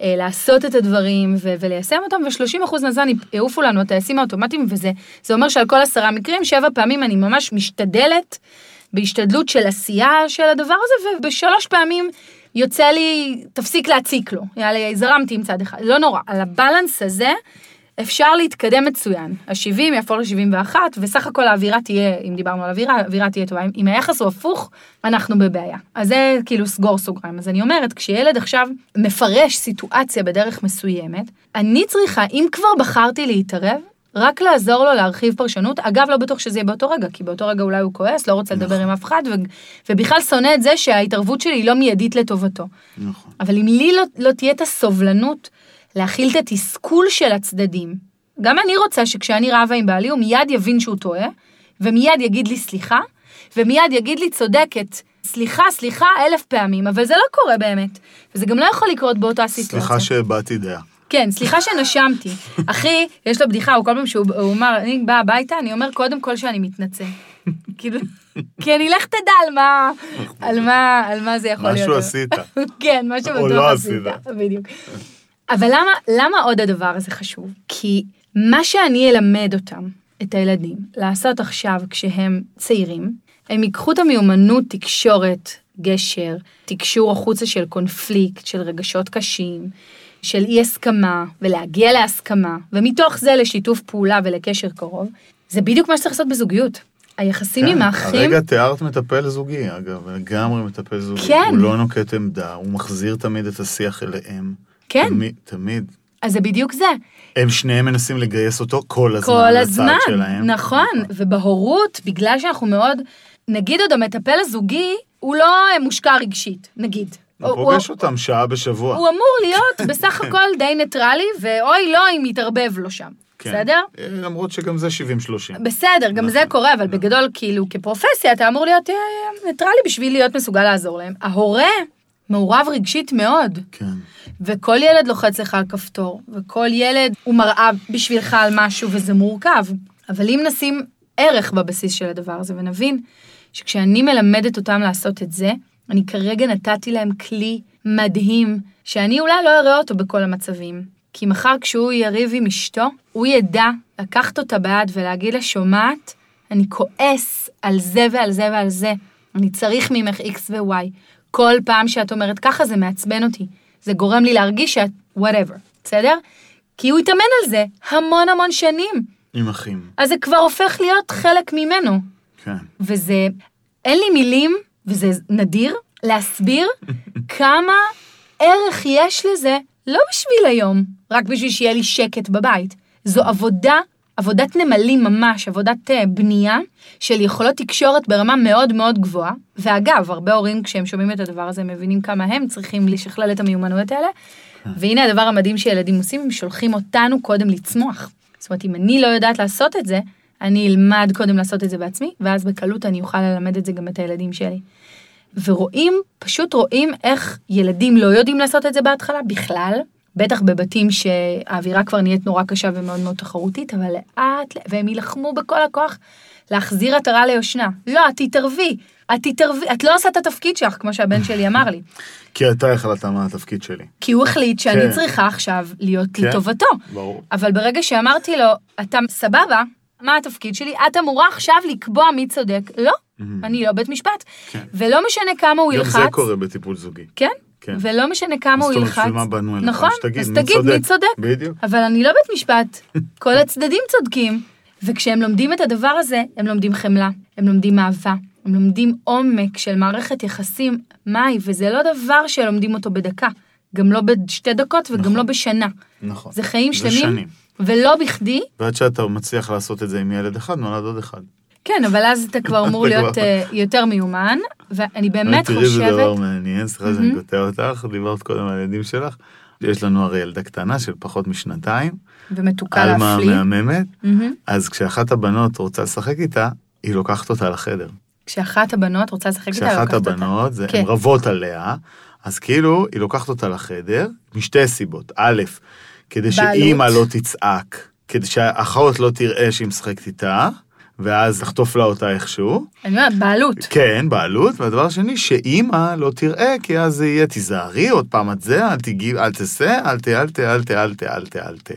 לעשות את הדברים ו- וליישם אותם, ו-30% מהזמן יעופו לנו הטייסים האוטומטיים, וזה זה אומר שעל כל עשרה מקרים, שבע פעמים אני ממש משתדלת, בהשתדלות של עשייה של הדבר הזה, ובשלוש פעמים יוצא לי, תפסיק להציק לו. יאללה, זרמתי עם צד אחד. לא נורא, על הבלנס הזה אפשר להתקדם מצוין. ה-70 יהפוך ל-71, וסך הכל האווירה תהיה, אם דיברנו על אווירה, האווירה תהיה טובה. אם- היחס הוא הפוך, אנחנו בבעיה. אז זה כאילו סגור סוגריים. אז אני אומרת, כשילד עכשיו מפרש סיטואציה בדרך מסוימת, אני צריכה, אם כבר בחרתי להתערב, רק לעזור לו להרחיב פרשנות. אגב, לא בטוח שזה יהיה באותו רגע, כי באותו רגע אולי הוא כועס, לא רוצה לדבר עם אף אחד, ו- ובכלל שונא את זה שההתערבות שלי היא לא מיידית לטובתו. נכון. אבל אם לי לא, לא תהיה את הסובלנות להכיל את התסכול של הצדדים, גם אני רוצה שכשאני רבה עם בעלי, הוא מיד יבין שהוא טועה, ומיד יגיד לי סליחה, ומיד יגיד לי צודקת. סליחה, סליחה אלף פעמים, אבל זה לא קורה באמת. וזה גם לא יכול לקרות באותה סיטואציה. סליחה שהבעתי דעה. כן, סליחה שנשמתי. אחי, יש לו בדיחה, הוא כל פעם שהוא הוא אמר, אני באה הביתה, אני אומר קודם כל שאני מתנצל. כאילו, כי אני לך תדע על מה, על מה, על מה זה יכול להיות. משהו עשית. כן, משהו או בטוח לא עשית. עשית. בדיוק. אבל למה, למה עוד הדבר הזה חשוב? כי מה שאני אלמד אותם, את הילדים, לעשות עכשיו כשהם צעירים, הם ייקחו את המיומנות תקשורת, גשר, תקשור החוצה של קונפליקט, של רגשות קשים, של אי הסכמה, ולהגיע להסכמה, ומתוך זה לשיתוף פעולה ולקשר קרוב, זה בדיוק מה שצריך לעשות בזוגיות. היחסים עם האחים... כן, הרגע תיארת מטפל זוגי, אגב, לגמרי מטפל זוגי. כן. הוא לא נוקט עמדה, הוא מחזיר תמיד את השיח אליהם. כן. תמיד, תמיד. אז זה בדיוק זה. הם שניהם מנסים לגייס אותו כל הזמן כל הזמן, שלהם. נכון, ובהורות, בגלל שאנחנו מאוד, נגיד עוד המטפל הזוגי, הוא לא מושקע רגשית, נגיד. הוא פוגש אותם שעה בשבוע. הוא אמור להיות בסך הכל די ניטרלי, ואוי לא אם יתערבב לו שם, כן. בסדר? אה, למרות שגם זה 70-30. בסדר, גם זה קורה, אבל בגדול, כאילו, כפרופסיה, אתה אמור להיות אה, ניטרלי בשביל להיות מסוגל לעזור להם. ההורה מעורב רגשית מאוד, כן. וכל ילד לוחץ לך על כפתור, וכל ילד הוא מראה בשבילך על משהו, וזה מורכב. אבל אם נשים ערך בבסיס של הדבר הזה, ונבין שכשאני מלמדת אותם לעשות את זה, אני כרגע נתתי להם כלי מדהים, שאני אולי לא אראה אותו בכל המצבים. כי מחר כשהוא יריב עם אשתו, הוא ידע לקחת אותה ביד ולהגיד לה, שומעת, אני כועס על זה ועל זה ועל זה. אני צריך ממך X ו-Y. כל פעם שאת אומרת ככה זה מעצבן אותי. זה גורם לי להרגיש שאת whatever, בסדר? כי הוא התאמן על זה המון המון שנים. עם אחים. אז זה כבר הופך להיות חלק ממנו. כן. וזה, אין לי מילים, וזה נדיר, להסביר כמה ערך יש לזה, לא בשביל היום, רק בשביל שיהיה לי שקט בבית. זו עבודה, עבודת נמלים ממש, עבודת uh, בנייה של יכולות תקשורת ברמה מאוד מאוד גבוהה. ואגב, הרבה הורים כשהם שומעים את הדבר הזה מבינים כמה הם צריכים לשכלל את המיומנויות האלה. והנה הדבר המדהים שילדים עושים, הם שולחים אותנו קודם לצמוח. זאת אומרת, אם אני לא יודעת לעשות את זה, אני אלמד קודם לעשות את זה בעצמי, ואז בקלות אני אוכל ללמד את זה גם את הילדים שלי. ורואים, פשוט רואים איך ילדים לא יודעים לעשות את זה בהתחלה בכלל, בטח בבתים שהאווירה כבר נהיית נורא קשה ומאוד מאוד תחרותית, אבל לאט, והם יילחמו בכל הכוח להחזיר עטרה ליושנה. לא, את תתערבי, את תתערבי, את לא עושה את התפקיד שלך, כמו שהבן שלי אמר לי. כי אתה החלטת מה התפקיד שלי. כי הוא החליט שאני כן. צריכה עכשיו להיות כן. לטובתו. ברור. אבל ברגע שאמרתי לו, אתה סבבה, מה התפקיד שלי? את אמורה עכשיו לקבוע מי צודק. לא, אני לא בית משפט. כן. ולא משנה כמה הוא גם ילחץ. זה קורה בטיפול זוגי. כן? כן. ולא משנה כמה הוא זאת אומרת, ילחץ. בשביל מה באנו אליך? נכון, שתגיד אז מי תגיד מי צודק. בדיוק. אבל אני לא בית משפט, כל הצדדים צודקים. וכשהם לומדים את הדבר הזה, הם לומדים חמלה, הם לומדים אהבה, הם לומדים עומק של מערכת יחסים, מאי, וזה לא דבר שלומדים אותו בדקה, גם לא בשתי דקות וגם נכון. לא בשנה. נכון. זה חיים זה שלמים, שנים. ולא בכדי, ועד שאתה מצליח לעשות את זה עם ילד אחד, נולד עוד אחד. כן, אבל אז אתה כבר אמור להיות אה, יותר מיומן, ואני באמת תראי, זה דבר חושבת, מעניין, סליחה שאני קוטע אותך, דיברת קודם על הילדים שלך. יש לנו הרי ילדה קטנה של פחות משנתיים, ומתוקה עלמה להפליא, מהממת, מהמם. אז כשאחת הבנות רוצה לשחק איתה, היא לוקחת אותה לחדר. כשאחת הבנות רוצה לשחק איתה, כשאחת לוקחת אותה. הבנות, זה- כן. הן רבות עליה, אז כאילו, היא לוקחת אותה לחדר, משתי סיבות. א', כדי. שאימא לא תצעק, כדי שהאחות לא תראה שהיא משחקת איתה, ואז תחטוף לה אותה איכשהו. אני אומרת, בעלות. כן, בעלות, והדבר השני, שאימא לא תראה, כי אז זה יהיה, תיזהרי, עוד פעם את זה, אל תגיב, אל תעשה, אל ת, אל ת, אל ת, אל ת, אל ת, אל ת.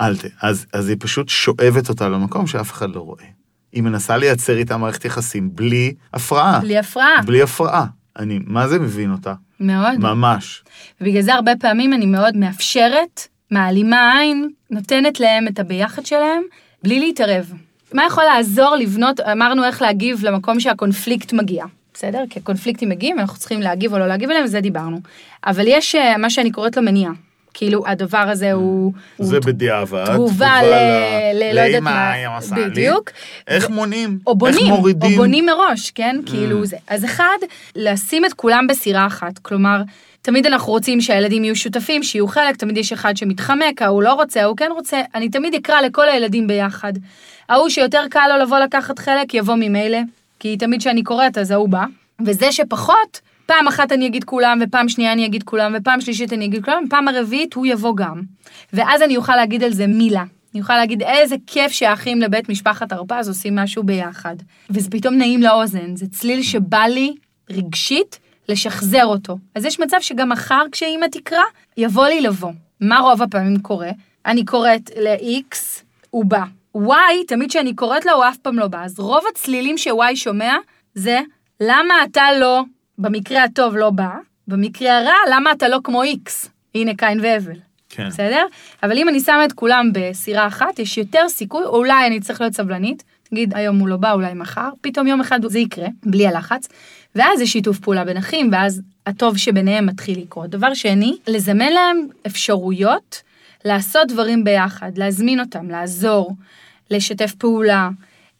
אל ת. אז, אז היא פשוט שואבת אותה למקום שאף אחד לא רואה. היא מנסה לייצר איתה מערכת יחסים בלי הפרעה. בלי הפרעה, בלי הפרעה. אני, מה זה מבין אותה? מאוד. ממש. ובגלל זה הרבה פעמים אני מאוד מאפשרת, מעלימה עין, נותנת להם את הביחד שלהם, בלי להתערב. מה יכול לעזור לבנות, אמרנו איך להגיב למקום שהקונפליקט מגיע, בסדר? כי הקונפליקטים מגיעים, אנחנו צריכים להגיב או לא להגיב עליהם, וזה דיברנו. אבל יש אה, מה שאני קוראת לו מניעה. כאילו, הדבר הזה הוא... זה הוא בדיעבד. תגובה ל... ל... לא יודעת מה. בדיוק. איך מונים? או איך בונים, מורידים? Mm. או בונים מראש, כן? כאילו זה. אז אחד, לשים את כולם בסירה אחת. כלומר, תמיד אנחנו רוצים שהילדים יהיו שותפים, שיהיו חלק, תמיד יש אחד שמתחמק, ההוא לא רוצה, ההוא כן רוצה. אני תמיד אקרא לכל הילדים ביחד. ההוא שיותר קל לו לבוא לקחת חלק, יבוא ממילא, כי תמיד כשאני קוראת אז ההוא בא. וזה שפחות, פעם אחת אני אגיד כולם, ופעם שנייה אני אגיד כולם, ופעם שלישית אני אגיד כולם, ופעם הרביעית הוא יבוא גם. ואז אני אוכל להגיד על זה מילה. אני יכולה להגיד איזה כיף שהאחים לבית משפחת הרפז עושים משהו ביחד. וזה פתאום נעים לאוזן, זה צליל שבא לי רגשית לשחזר אותו. אז יש מצב שגם מחר כשאימא תקרא, יבוא לי לבוא. מה רוב הפעמים קורה? אני קוראת ל-X, הוא בא. Y, תמיד כשאני קוראת לו, הוא אף פעם לא בא. אז רוב הצלילים ש-Y שומע זה, למה אתה לא, במקרה הטוב לא בא, במקרה הרע, למה אתה לא כמו X? הנה קין והבל. כן. בסדר? אבל אם אני שמה את כולם בסירה אחת, יש יותר סיכוי, אולי אני צריך להיות סבלנית, נגיד היום הוא לא בא, אולי מחר, פתאום יום אחד זה יקרה, בלי הלחץ, ואז יש שיתוף פעולה בין אחים, ואז הטוב שביניהם מתחיל לקרות. דבר שני, לזמן להם אפשרויות לעשות דברים ביחד, להזמין אותם, לעזור, לשתף פעולה.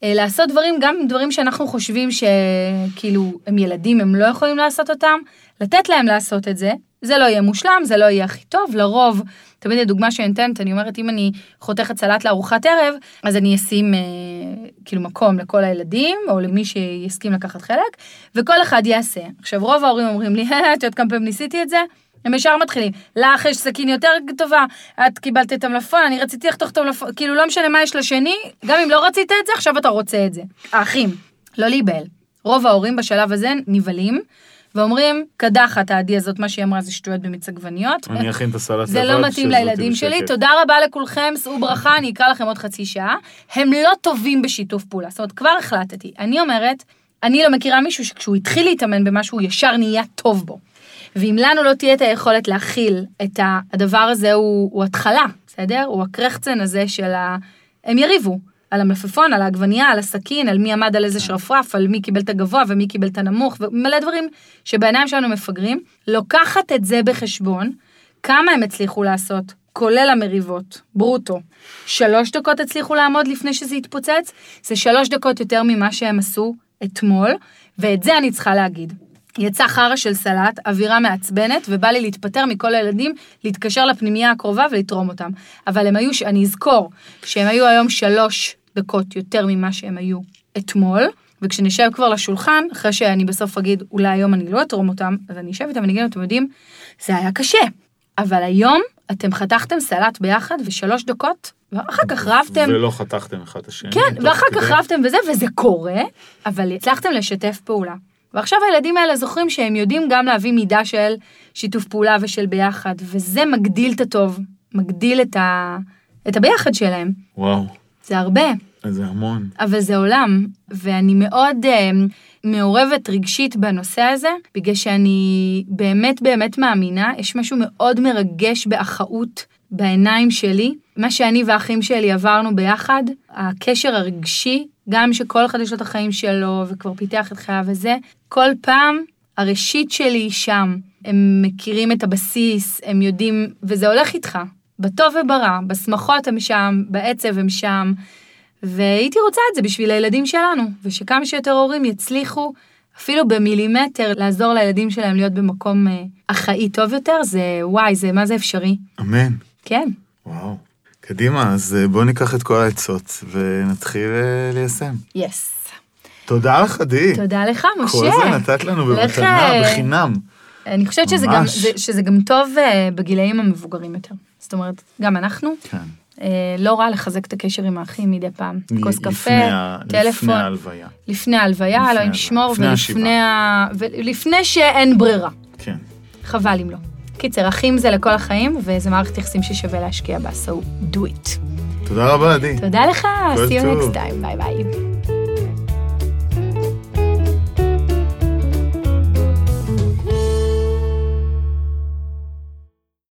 אה, לעשות דברים, גם דברים שאנחנו חושבים שכאילו הם ילדים, הם לא יכולים לעשות אותם, לתת להם לעשות את זה. זה לא יהיה מושלם, זה לא יהיה הכי טוב, לרוב, תמיד הדוגמה שאני נותנת, אני אומרת, אם אני חותכת סלט לארוחת ערב, אז אני אשים אה, כאילו מקום לכל הילדים, או למי שיסכים לקחת חלק, וכל אחד יעשה. עכשיו, רוב ההורים אומרים לי, "אה, את יודעת כמה פעמים ניסיתי את זה? הם ישר מתחילים. לך יש סכין יותר טובה, את קיבלת את המלפון, אני רציתי לחתוך את המלפון, כאילו לא משנה מה יש לשני, גם אם לא רצית את זה, עכשיו אתה רוצה את זה. האחים, לא להיבהל. רוב ההורים בשלב הזה נבהלים, ואומרים, קדחת העדי הזאת, מה שהיא אמרה זה שטויות במיץ עגבניות. אני אכין את הסלט זה לא מתאים לילדים שלי, תודה רבה לכולכם, שאו ברכה, אני אקרא לכם עוד חצי שעה. הם לא טובים בשיתוף פעולה, זאת אומרת, כבר החלטתי. אני אומרת, אני לא מכירה מישהו שכשהוא התחיל להתאמן במשהו, הוא ישר נהיה טוב בו. ואם לנו לא תהיה את היכולת להכיל את הדבר הזה, הוא, הוא התחלה, בסדר? הוא הקרחצן הזה של ה... הם יריבו. על המלפפון, על העגבנייה, על הסכין, על מי עמד על איזה שרפרף, על מי קיבל את הגבוה ומי קיבל את הנמוך, ומלא דברים שבעיניים שלנו מפגרים. לוקחת את זה בחשבון, כמה הם הצליחו לעשות, כולל המריבות, ברוטו. שלוש דקות הצליחו לעמוד לפני שזה יתפוצץ, זה שלוש דקות יותר ממה שהם עשו אתמול, ואת זה אני צריכה להגיד. יצא חרא של סלט, אווירה מעצבנת, ובא לי להתפטר מכל הילדים, להתקשר לפנימייה הקרובה ולתרום אותם. אבל הם היו, אני אזכור, שהם היו היום שלוש דקות יותר ממה שהם היו אתמול, וכשנשב כבר לשולחן, אחרי שאני בסוף אגיד, אולי היום אני לא אתרום אותם, אז אני אשב איתם ואני אגיד, אתם יודעים, זה היה קשה. אבל היום אתם חתכתם סלט ביחד ושלוש דקות, ואחר כך רבתם. ולא חתכתם אחד את השני. כן, ואחר כך רבתם וזה, וזה קורה, אבל הצלחתם לשתף פעולה. ועכשיו הילדים האלה זוכרים שהם יודעים גם להביא מידה של שיתוף פעולה ושל ביחד, וזה מגדיל את הטוב, מגדיל את, ה... את הביחד שלהם. וואו. זה הרבה. זה המון. אבל זה עולם, ואני מאוד uh, מעורבת רגשית בנושא הזה, בגלל שאני באמת באמת מאמינה, יש משהו מאוד מרגש באחאות בעיניים שלי. מה שאני והאחים שלי עברנו ביחד, הקשר הרגשי, גם שכל אחד יש לו את החיים שלו וכבר פיתח את חייו וזה, כל פעם הראשית שלי היא שם. הם מכירים את הבסיס, הם יודעים, וזה הולך איתך, בטוב וברע, בשמחות הם שם, בעצב הם שם, והייתי רוצה את זה בשביל הילדים שלנו, ושכמה שיותר הורים יצליחו אפילו במילימטר לעזור לילדים שלהם להיות במקום אה, אחאי טוב יותר, זה וואי, זה מה זה אפשרי. אמן. כן. וואו. קדימה, אז אה, בואו ניקח את כל העצות ונתחיל אה, ליישם. יס. תודה לך, די. תודה לך, משה. כל זה נתת לנו במתנה, בחינם. אני חושבת שזה גם, שזה גם טוב בגילאים המבוגרים יותר. זאת אומרת, גם אנחנו. כן. אה, לא רע לחזק את הקשר עם האחים מדי פעם. כוס קפה, טלפון. לפני ההלוויה. לפני ההלוויה, אלוהים ישמור, ולפני ה... ולפני שאין ברירה. כן. חבל אם לא. קיצר, אחים זה לכל החיים, וזה מערכת יחסים ששווה להשקיע בה, so do it. תודה רבה, עדי. תודה לך, see you next time, ביי ביי.